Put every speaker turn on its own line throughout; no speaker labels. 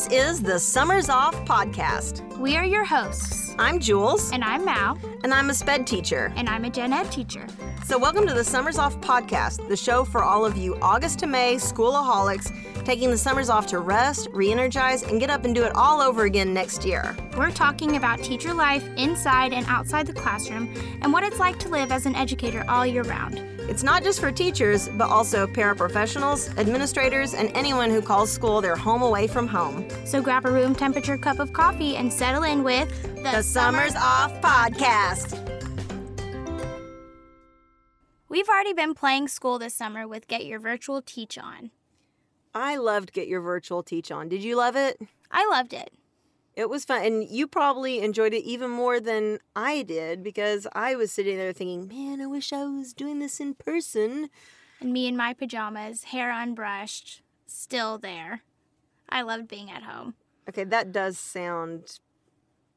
This is the Summers Off podcast.
We are your hosts,
I'm Jules,
and I'm Mal,
and I'm a SPED teacher.
and I'm a gen ed teacher.
So, welcome to the Summers Off podcast, the show for all of you August to May schoolaholics taking the summers off to rest, re energize, and get up and do it all over again next year.
We're talking about teacher life inside and outside the classroom and what it's like to live as an educator all year round.
It's not just for teachers, but also paraprofessionals, administrators, and anyone who calls school their home away from home.
So grab a room temperature cup of coffee and settle in with
The Summers Off podcast.
We've already been playing school this summer with Get Your Virtual Teach On.
I loved Get Your Virtual Teach On. Did you love it?
I loved it.
It was fun, and you probably enjoyed it even more than I did because I was sitting there thinking, man, I wish I was doing this in person.
And me in my pajamas, hair unbrushed, still there. I loved being at home.
Okay, that does sound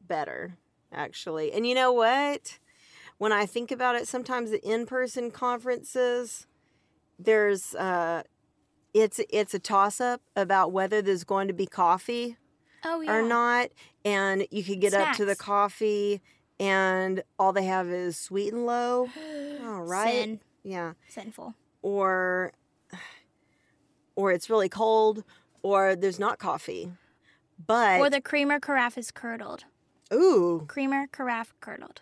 better, actually. And you know what? When I think about it, sometimes the in-person conferences, there's uh, it's it's a toss-up about whether there's going to be coffee
Oh, yeah.
or not, and you could get up to the coffee, and all they have is sweet and low. All right,
Sin.
yeah,
Sinful.
or or it's really cold, or there's not coffee. But
Or the creamer carafe is curdled.
Ooh,
Creamer carafe curdled.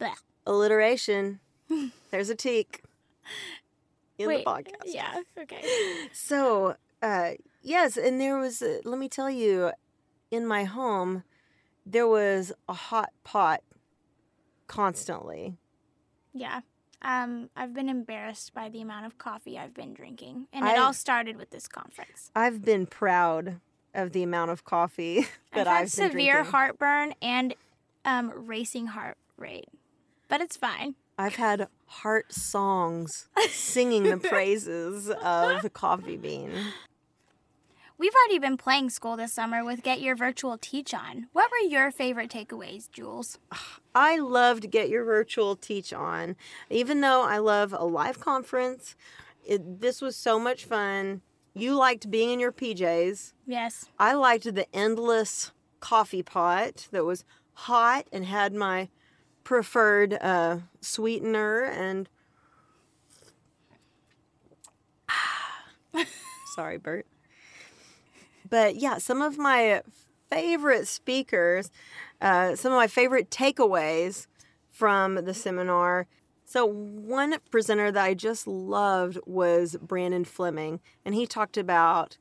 Blech.
alliteration. There's a teak in
Wait,
the podcast.
Yeah, okay.
So, uh, yes, and there was, uh, let me tell you, in my home, there was a hot pot constantly.
Yeah. Um, I've been embarrassed by the amount of coffee I've been drinking. And it
I've-
all started with this conference.
I've been proud of the amount of coffee that
I've had
I've,
severe
drinking.
heartburn and um, racing heart rate. But it's fine.
I've had heart songs singing the praises of the coffee bean.
We've already been playing school this summer with Get Your Virtual Teach On. What were your favorite takeaways, Jules?
I loved get your virtual teach on. Even though I love a live conference, it, this was so much fun. You liked being in your PJs.
Yes.
I liked the endless coffee pot that was hot and had my preferred uh, sweetener and. Sorry, Bert. But yeah, some of my favorite speakers, uh, some of my favorite takeaways from the seminar. So, one presenter that I just loved was Brandon Fleming, and he talked about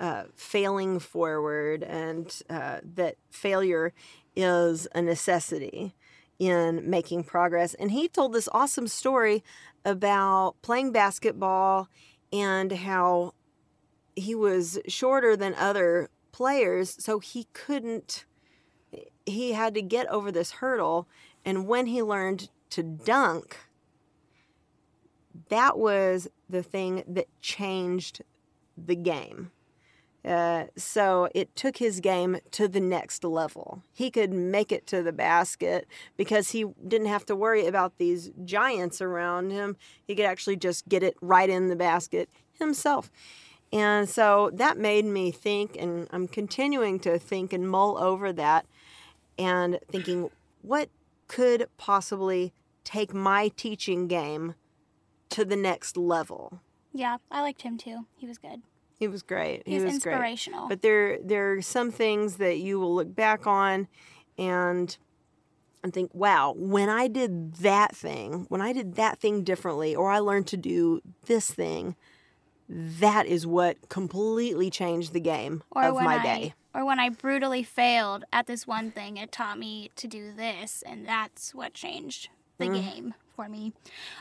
uh, failing forward and uh, that failure is a necessity in making progress. And he told this awesome story about playing basketball and how he was shorter than other players, so he couldn't, he had to get over this hurdle. And when he learned to dunk, that was the thing that changed the game. Uh, so it took his game to the next level. He could make it to the basket because he didn't have to worry about these giants around him. He could actually just get it right in the basket himself. And so that made me think, and I'm continuing to think and mull over that and thinking, what could possibly take my teaching game to the next level?
Yeah, I liked him too. He was good.
He was great.
He's
he was great.
inspirational.
But there there are some things that you will look back on and and think, wow, when I did that thing, when I did that thing differently, or I learned to do this thing, that is what completely changed the game
or
of my
I,
day.
Or when I brutally failed at this one thing, it taught me to do this, and that's what changed the
Mm.
game for me.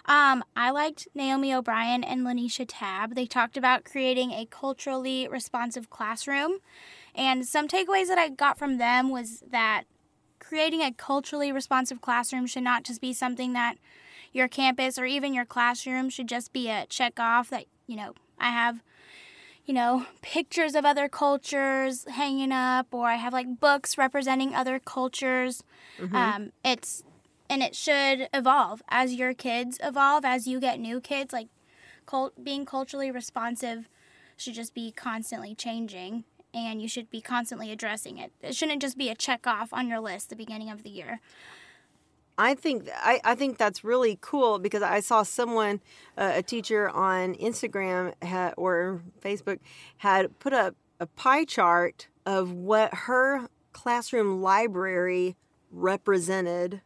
Um, I liked Naomi O'Brien and LaNesha Tabb. They talked about creating a culturally responsive classroom, and some takeaways that I got from them was that creating a culturally responsive classroom should not just be something that your campus or even your classroom should just be a check off that you know I have you know, pictures of other cultures hanging up, or I have like books representing other cultures. Um, it's and it should evolve as your kids evolve, as you get new kids. Like, cult, being culturally responsive should just be constantly changing and you should be constantly addressing it. It shouldn't just be a check off on your list the beginning of the year.
I think I, I think that's really cool because I saw someone, uh, a teacher on Instagram or Facebook, had put up a pie chart of what her classroom library represented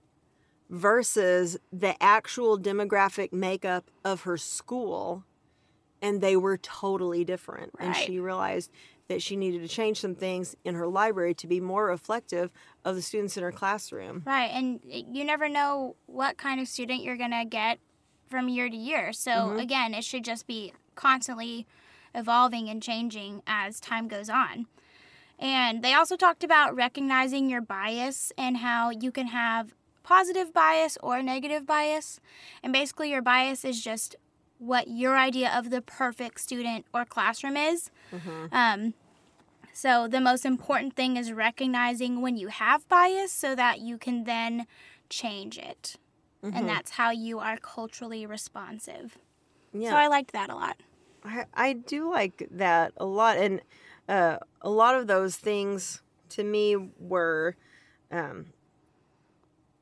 versus the actual demographic makeup of her school, and they were totally different. And she realized that she needed to change some things in her library to be more reflective of the students in her classroom.
Right, and you never know what kind of student you're going to get from year to year. So, mm-hmm. again, it should just be constantly evolving and changing as time goes on. And they also talked about recognizing your bias and how you can have positive bias or negative bias. And basically, your bias is just what your idea of the perfect student or classroom is. Um, so, the most important thing is recognizing when you have bias so that you can then change it. And that's how you are culturally responsive.
Yeah.
So, I liked that a lot.
I, I do like that a lot, and uh, a lot of those things to me were um,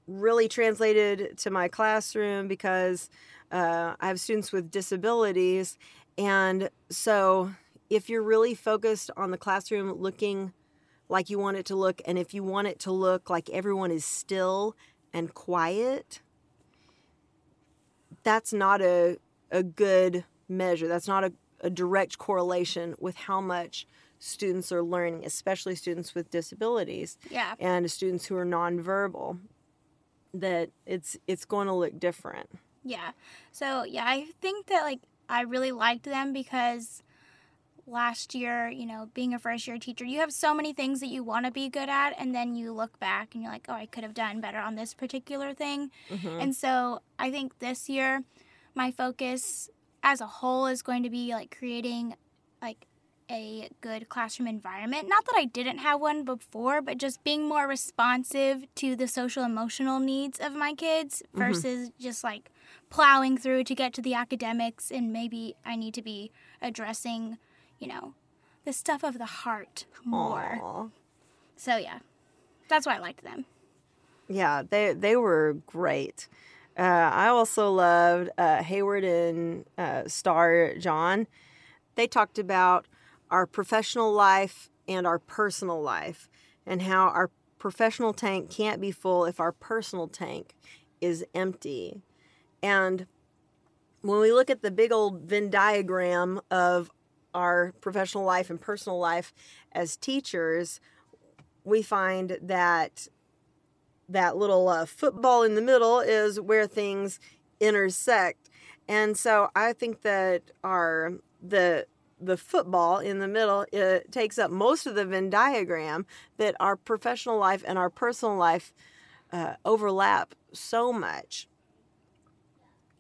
really translated to my classroom because uh, I have students with disabilities, and so if you're really focused on the classroom looking like you want it to look, and if you want it to look like everyone is still and quiet, that's not a a good measure. That's not a, a direct correlation with how much students are learning, especially students with disabilities
Yeah.
and students who are nonverbal. That it's it's going to look different.
Yeah. So, yeah, I think that, like, I really liked them because last year, you know, being a first year teacher, you have so many things that you want to be good at, and then you look back and you're like, oh, I could have done better on this particular thing. Mm-hmm. And so I think this year, my focus as a whole is going to be like creating like a good classroom environment. Not that I didn't have one before, but just being more responsive to the social emotional needs of my kids versus just like plowing through to get to the academics and maybe I need to be addressing, you know, the stuff of the heart more.
Aw.
So yeah. That's why I liked them.
Yeah, they they were great. Uh, I also loved uh, Hayward and uh, Star Jean. They talked about our professional life and our personal life, and how our professional tank can't be full if our personal tank is empty. And when we look at the big old Venn diagram of our professional life and personal life as teachers, we find that that little uh, football in the middle is where things intersect. And so I think that our the the football in the middle it takes up most of the Venn diagram that our professional life and our personal life uh, overlap so much.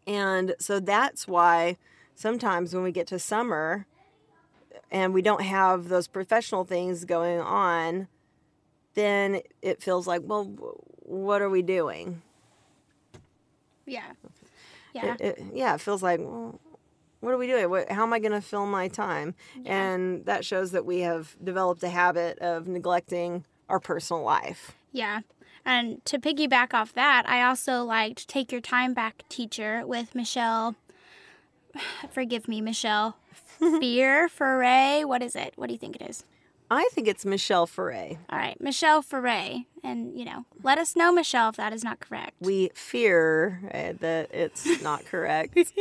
And so that's why sometimes when we get to summer and we don't have those professional things going on, then it feels like, well, what are we doing?
Yeah. Yeah.
It, it, yeah, it feels like, well, what are we doing? What, how am I going to fill my time? And that shows that we have developed a habit of neglecting our personal life.
Yeah. And to piggyback off that, I also liked Take Your Time Back Teacher with Michelle. Forgive me, Michelle. Fear, Foray. What is it? What do you think it is?
I think it's Michelle Foray.
All right, Michelle Foray. And, you know, let us know, Michelle, if that is not correct.
We fear uh, that it's not correct.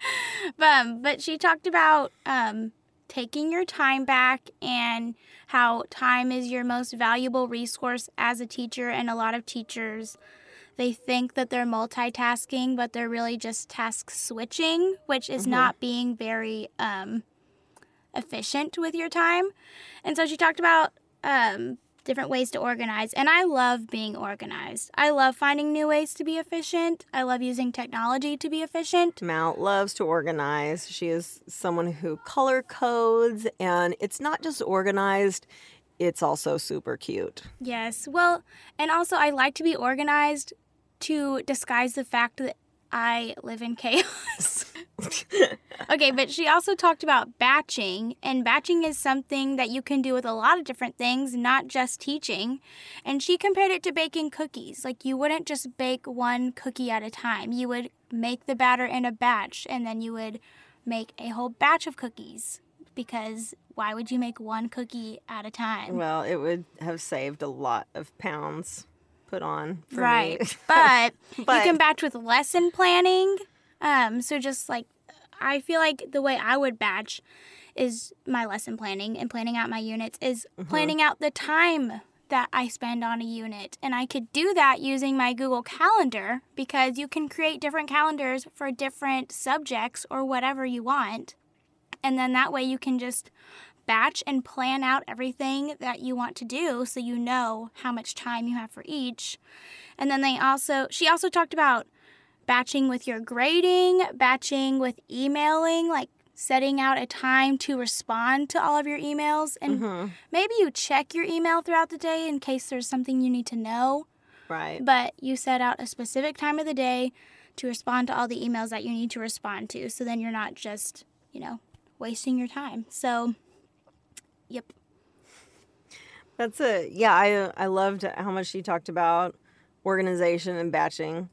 Um, but she talked about um, taking your time back and how time is your most valuable resource as a teacher. And a lot of teachers, they think that they're multitasking, but they're really just task switching, which is not being very um, efficient with your time. And so she talked about um, different ways to organize. And I love being organized. I love finding new ways to be efficient. I love using technology to be efficient.
Mount loves to organize. She is someone who color codes, and it's not just organized, it's also super cute.
Yes. Well, and also I like to be organized to disguise the fact that I live in chaos. Okay, but she also talked about batching, and batching is something that you can do with a lot of different things, not just teaching. And she compared it to baking cookies. Like, you wouldn't just bake one cookie at a time, you would make the batter in a batch, and then you would make a whole batch of cookies. Because why would you make one cookie at a time?
Well, it would have saved a lot of pounds put on. For
right.
Me.
but,
But-
you can batch with lesson planning. Um, so just like I feel like the way I would batch is my lesson planning and planning out my units is planning out the time that I spend on a unit. And I could do that using my Google Calendar because you can create different calendars for different subjects or whatever you want. And then that way you can just batch and plan out everything that you want to do so you know how much time you have for each. And then they also, she also talked about batching with your grading, batching with emailing, like setting out a time to respond to all of your emails. And
Mhm.
maybe you check your email throughout the day in case there's something you need to know,
Right.
but you set out a specific time of the day to respond to all the emails that you need to respond to. So then you're not just, you know, wasting your time. So, yep.
That's it. Yeah, I I loved how much she talked about organization and batching.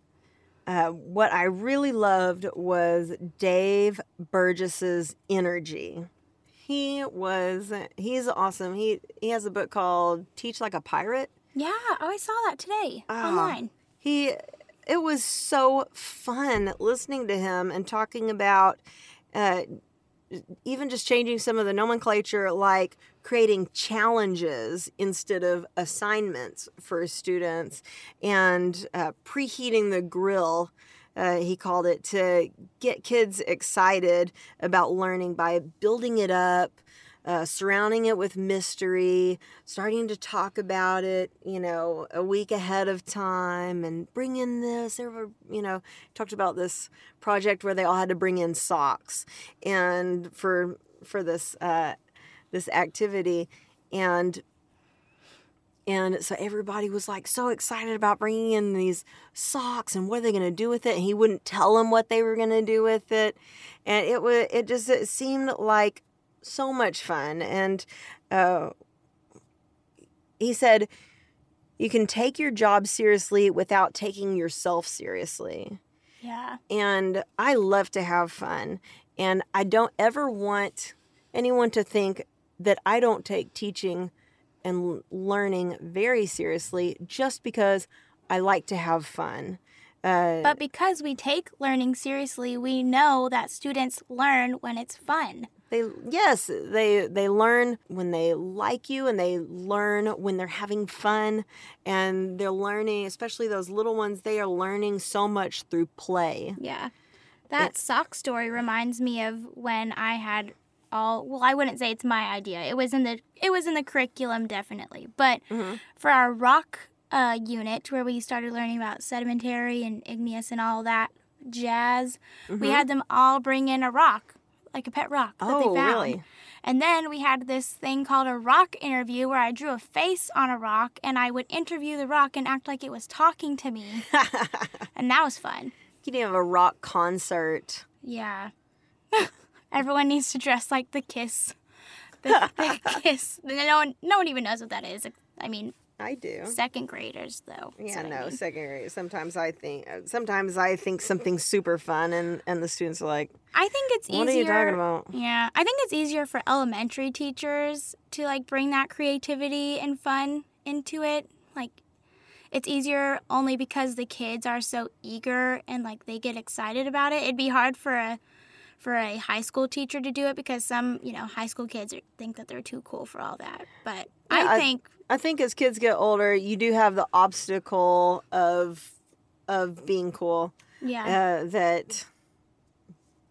Uh, what I really loved was Dave Burgess's energy. He was he's awesome. He he has a book called Teach Like a Pirate.
Yeah, oh, I saw that today
Ah.
online.
He it was so fun listening to him and talking about uh, even just changing some of the nomenclature like creating challenges instead of assignments for students and uh, preheating the grill uh, he called it to get kids excited about learning by building it up uh, surrounding it with mystery, starting to talk about it, you know, a week ahead of time and bring in this. There were, you know, talked about this project where they all had to bring in socks and for for this uh, this activity and and so everybody was like so excited about bringing in these socks and what are they going to do with it and he wouldn't tell them what they were going to do with it and it was it just it seemed like so much fun and uh, he said you can take your job seriously without taking yourself seriously
Yeah.
and I love to have fun. And I don't ever want anyone to think that I don't take teaching and learning very seriously just because I like to have fun. Uh,
But because we take learning seriously, we know that students learn when it's fun.
they yes, they they learn when they like you and they learn when they're having fun and they're learning, especially those little ones, they are learning so much through play.
Yeah. That sock story reminds me of when I had all well, I wouldn't say it's my idea. It was in the it was in the curriculum definitely. But
Mhm.
for our rock uh, unit where we started learning about sedimentary and igneous and all that jazz, we
Mhm.
had them all bring in a rock, like a pet rock that
Oh,
they found.
really?
And then we had this thing called a rock interview where I drew a face on a rock and I would interview the rock and act like it was talking to me. and that was fun.
You can have a rock concert.
Yeah. Everyone needs to dress like the kiss. The, the kiss. No one, no one even knows what that is. I mean,
I do.
second graders though.
Yeah,
what I
no,
mean.
second grade. Sometimes I think, sometimes I think something's super fun, and and the students are like,
I think it's
"What
easier.
are you talking about?"
Yeah, I think it's easier for elementary teachers to like bring that creativity and fun into it. Like it's easier only because the kids are so eager and like they get excited about it. It'd be hard for a for a high school teacher to do it because some, you know, high school kids are, think that they're too cool for all that. But
Yeah,
I
I-
think
I think as kids get older, you do have the obstacle of of being cool.
yeah.
Uh, that,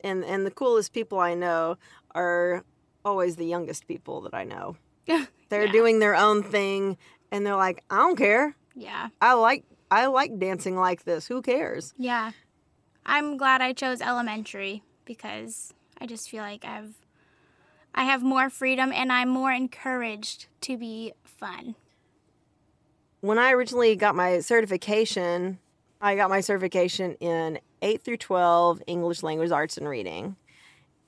and and the coolest people I know are always the youngest people that I know. Yeah. They're
Yeah.
doing their own thing, and they're like, I don't care.
yeah.
I like I like dancing like this. Who cares?
Yeah. I'm glad I chose elementary because I just feel like I've I have more freedom and I'm more encouraged to be fun.
when I originally got my certification, I got my certification in 8 through 12 English language arts and reading.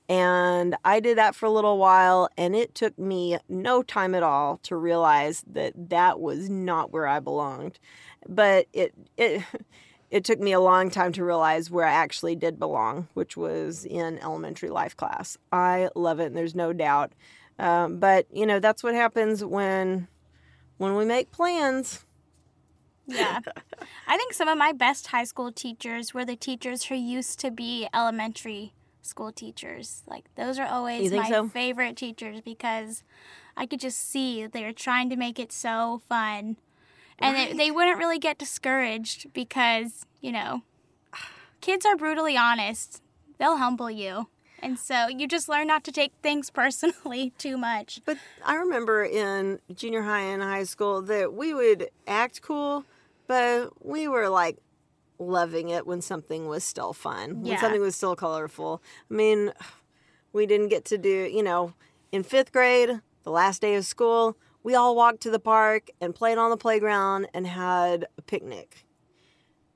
And I did that for a little while, and it took me no time at all to realize that that was not where I belonged. But it it it took me a long time to realize where I actually did belong, which was in elementary life class. I love it, and there's no doubt. Um, but you know that's what happens when when we make plans.
Yeah. I think some of my best high school teachers were the teachers who used to be elementary school teachers. Like those are always my
so?
favorite teachers because I could just see they were trying to make it so fun. And they,
Right.
they wouldn't really get discouraged because, you know, kids are brutally honest. They'll humble you. And so you just learn not to take things personally too much.
But I remember in junior high and high school that we would act cool, but we were like loving it when something was still fun,
Yeah.
when something was still colorful. I mean, we didn't get to do, you know, in fifth grade, the last day of school, we all walked to the park and played on the playground and had a picnic.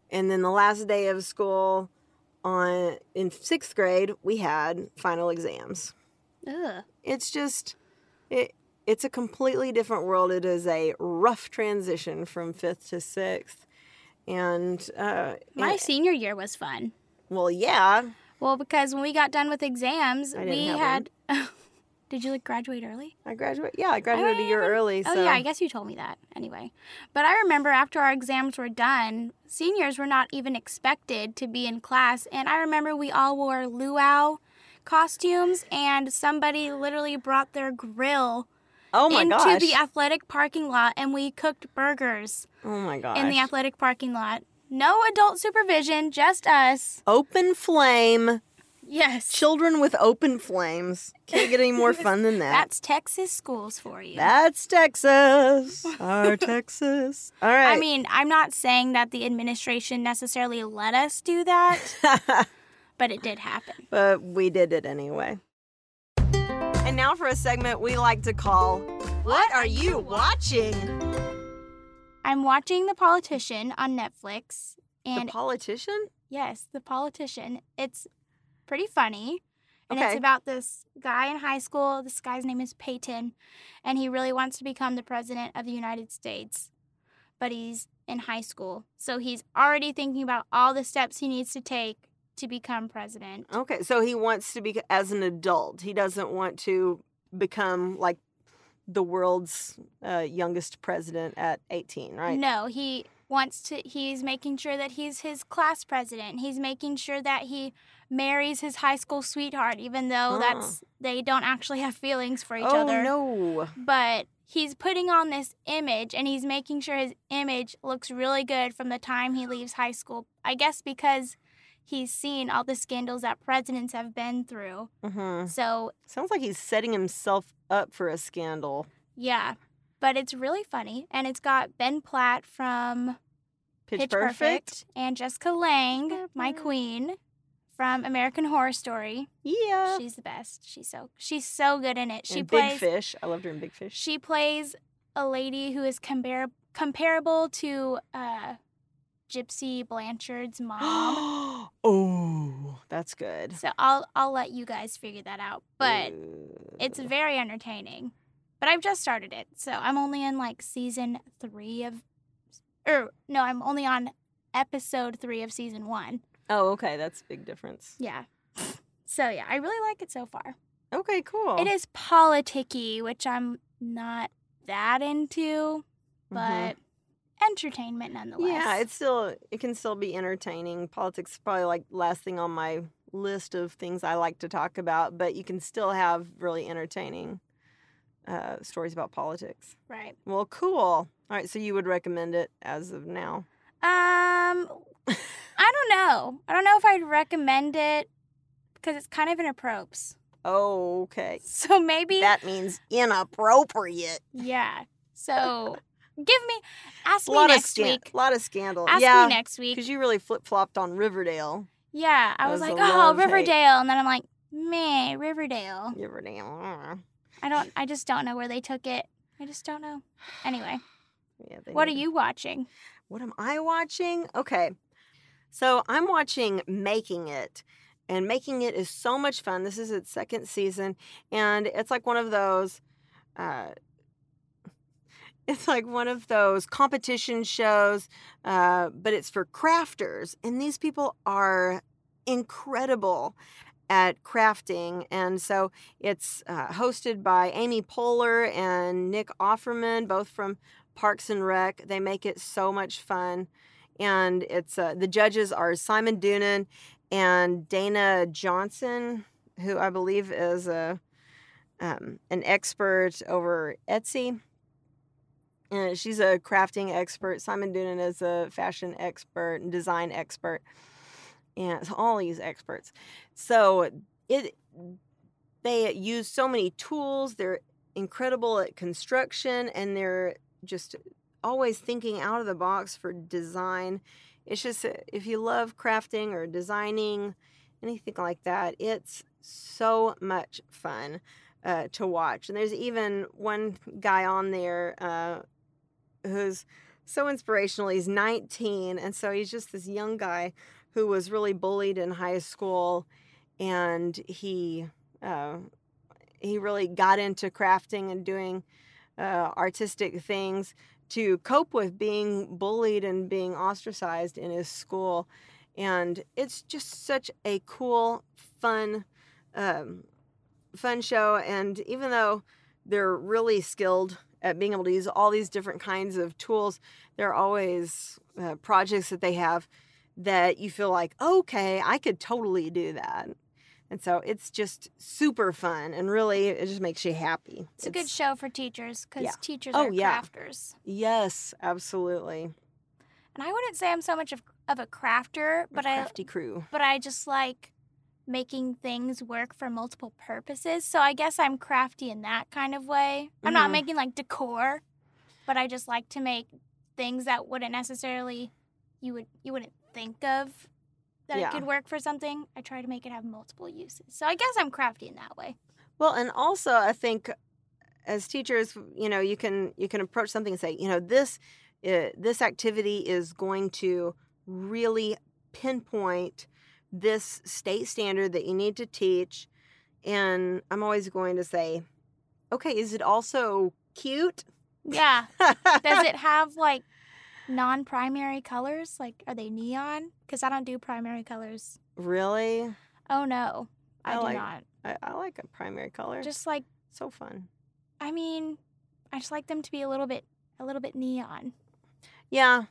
And then the last day of school, on in sixth grade, we had final exams
Ugh.
it's just it it's a completely different world it is a rough transition from fifth to sixth and uh
My
and-
senior year was fun.
well yeah
Well, because when we got done with exams, we had. Did you like graduate early?
i oh, graduated yeah i graduated a year early
Oh
so
yeah, I guess you told me that. Anyway, but I remember after our exams were done, seniors were not even expected to be in class, and I remember we all wore luau costumes, and somebody literally brought their grill
oh my
into
gosh
the athletic parking lot, and we cooked burgers
oh my gosh
in the athletic parking lot. No adult supervision, just us.
open flame
Yes.
children with open flames can't get any more fun than that
That's Texas schools for you.
that's texas our texas all right
I mean, I'm not saying that the administration necessarily let us do that, but it did happen.
but we did it anyway. And now for a segment we like to call What Are You Watching?
I'm watching The Politician on Netflix, And The
politician?
yes, The Politician. It's pretty funny. And it's about this guy in high school. This guy's name is Peyton, and he really wants to become the president of the United States. But he's in high school. So he's already thinking about all the steps he needs to take to become president.
Okay, so he wants to be as an adult. He doesn't want to become like the world's uh, youngest president at 18, right?
No, he wants to he's making sure that he's his class president. He's making sure that he marries his high school sweetheart even though that's they don't actually have feelings for each
oh,
other.
no.
But he's putting on this image and he's making sure his image looks really good from the time he leaves high school. I guess because he's seen all the scandals that presidents have been through.
hmm
So,
Sounds like he's setting himself up for a scandal.
yeah. But it's really funny and it's got Ben Platt from
Pitch, Perfect?
and Jessica Lange, my queen from American Horror Story.
Yeah.
She's the best. She's so she's so good in it. She
and
plays
Big Fish. I loved her in Big Fish.
she plays a lady who is compar- comparable to uh, Gypsy Blanchard's mom.
oh, that's good.
so I'll I'll let you guys figure that out. But
Ooh.
it's very entertaining. But I've just started it, so I'm only in like season three of, or no, I'm only on episode three of season one.
Oh, okay. That's a big difference.
Yeah. So yeah, I really like it so far.
Okay, cool.
It is politicky, which I'm not that into,
Mhm.
but entertainment nonetheless.
Yeah, it's still it can still be entertaining. Politics is probably like last thing on my list of things I like to talk about, but you can still have really entertaining uh, stories about politics.
right.
Well, cool. All right, so you would recommend it as of now.
Um, I don't know. I don't know if I'd recommend it because it's kind of inappropriate.
Oh, okay.
So maybe,
That means inappropriate.
yeah. So give me, ask me next
scan-
week.
A lot of scandal.
Ask
yeah,
me next week.
because you really flip flopped on Riverdale.
Yeah, I was
was
like, oh. Riverdale, and then I'm like, meh, Riverdale.
Riverdale. uh,
I don't. I just don't know where they took it. I just don't know. Anyway,
Yeah.
what are you watching?
What am I watching? Okay. So I'm watching Making It, and Making It is so much fun. This is its second season, and it's like one of those. Uh, it's like one of those competition shows, uh, but it's for crafters, and these people are incredible at crafting. And so it's uh, hosted by Amy Poehler and Nick Offerman, both from Parks and Rec. They make it so much fun. And it's uh, the judges are Simon Doonan and Dayna Johnson, who I believe is a um, an expert over Etsy. And she's a crafting expert. Simon Doonan is a fashion expert and design expert and all these experts. So it they use so many tools. They're incredible at construction, and they're just always thinking out of the box for design. It's just uh, if you love crafting or designing, anything like that, it's so much fun uh, to watch. And there's even one guy on there uh, who's so inspirational. He's 19, and so he's just this young guy who was really bullied in high school, and he uh, he really got into crafting and doing uh, artistic things to cope with being bullied and being ostracized in his school. And it's just such a cool, fun, um, fun show. And even though they're really skilled at being able to use all these different kinds of tools, there are always uh, projects that they have that you feel like, okay, I could totally do that. And so it's just super fun and really it just makes you happy.
It's, a good show for teachers because
Yeah.
teachers
Oh,
are
yeah.
crafters.
Yes, absolutely.
And I wouldn't say I'm so much of, of a crafter, but
A
I
crafty crew.
but I just like making things work for multiple purposes. So I guess I'm crafty in that kind of way. I'm not
Mhm.
making like decor, but I just like to make things that wouldn't necessarily you would you wouldn't think of that
Yeah.
it could work for something. I try to make it have multiple uses. So I guess I'm crafty in that way.
Well, and also I think as teachers, you know, you can you can approach something and say, you know, this uh, this activity is going to really pinpoint this state standard that you need to teach, and I'm always going to say, okay, is it also cute?
Yeah. Does it have like non-primary colors? Like are they neon? Cuz I don't do primary colors.
really?
Oh no. I,
I
do
like-
not.
I, I like a primary color.
Just like
so fun.
I mean, I just like them to be a little bit a little bit neon.
Yeah,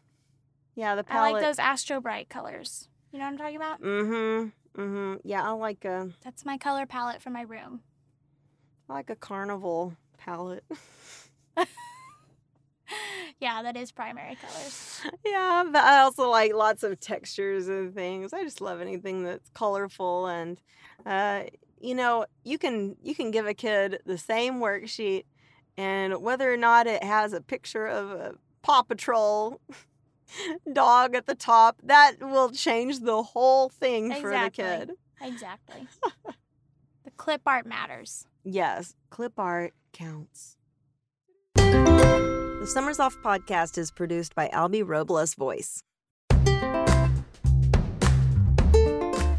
yeah. The palette.
I like those Astrobright colors. You know what I'm talking about?
Mm-hmm. Mm-hmm. Yeah, I like a
That's my color palette for my room.
I like a carnival palette.
yeah, that is primary colors.
yeah, but I also like lots of textures and things. I just love anything that's colorful and uh, you know, you can you can give a kid the same worksheet and whether or not it has a picture of a Paw Patrol dog at the top, that will change the whole thing for the
Exactly.
kid.
Exactly. the clip art matters.
Yes, clip art counts. The Summers Off podcast is produced by Albie Robles Voice.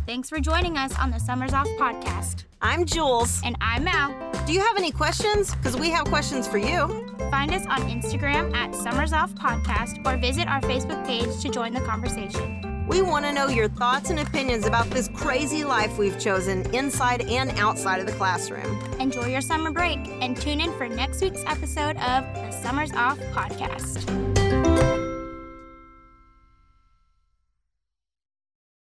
Thanks for joining us on the Summers Off podcast.
I'm Jules.
And I'm Mal.
Do you have any questions? Because we have questions for you.
Find us on Instagram at Summers Off Podcast or visit our Facebook page to join the conversation.
We want to know your thoughts and opinions about this crazy life we've chosen inside and outside of the classroom.
Enjoy your summer break and tune in for next week's episode of the Summers Off Podcast.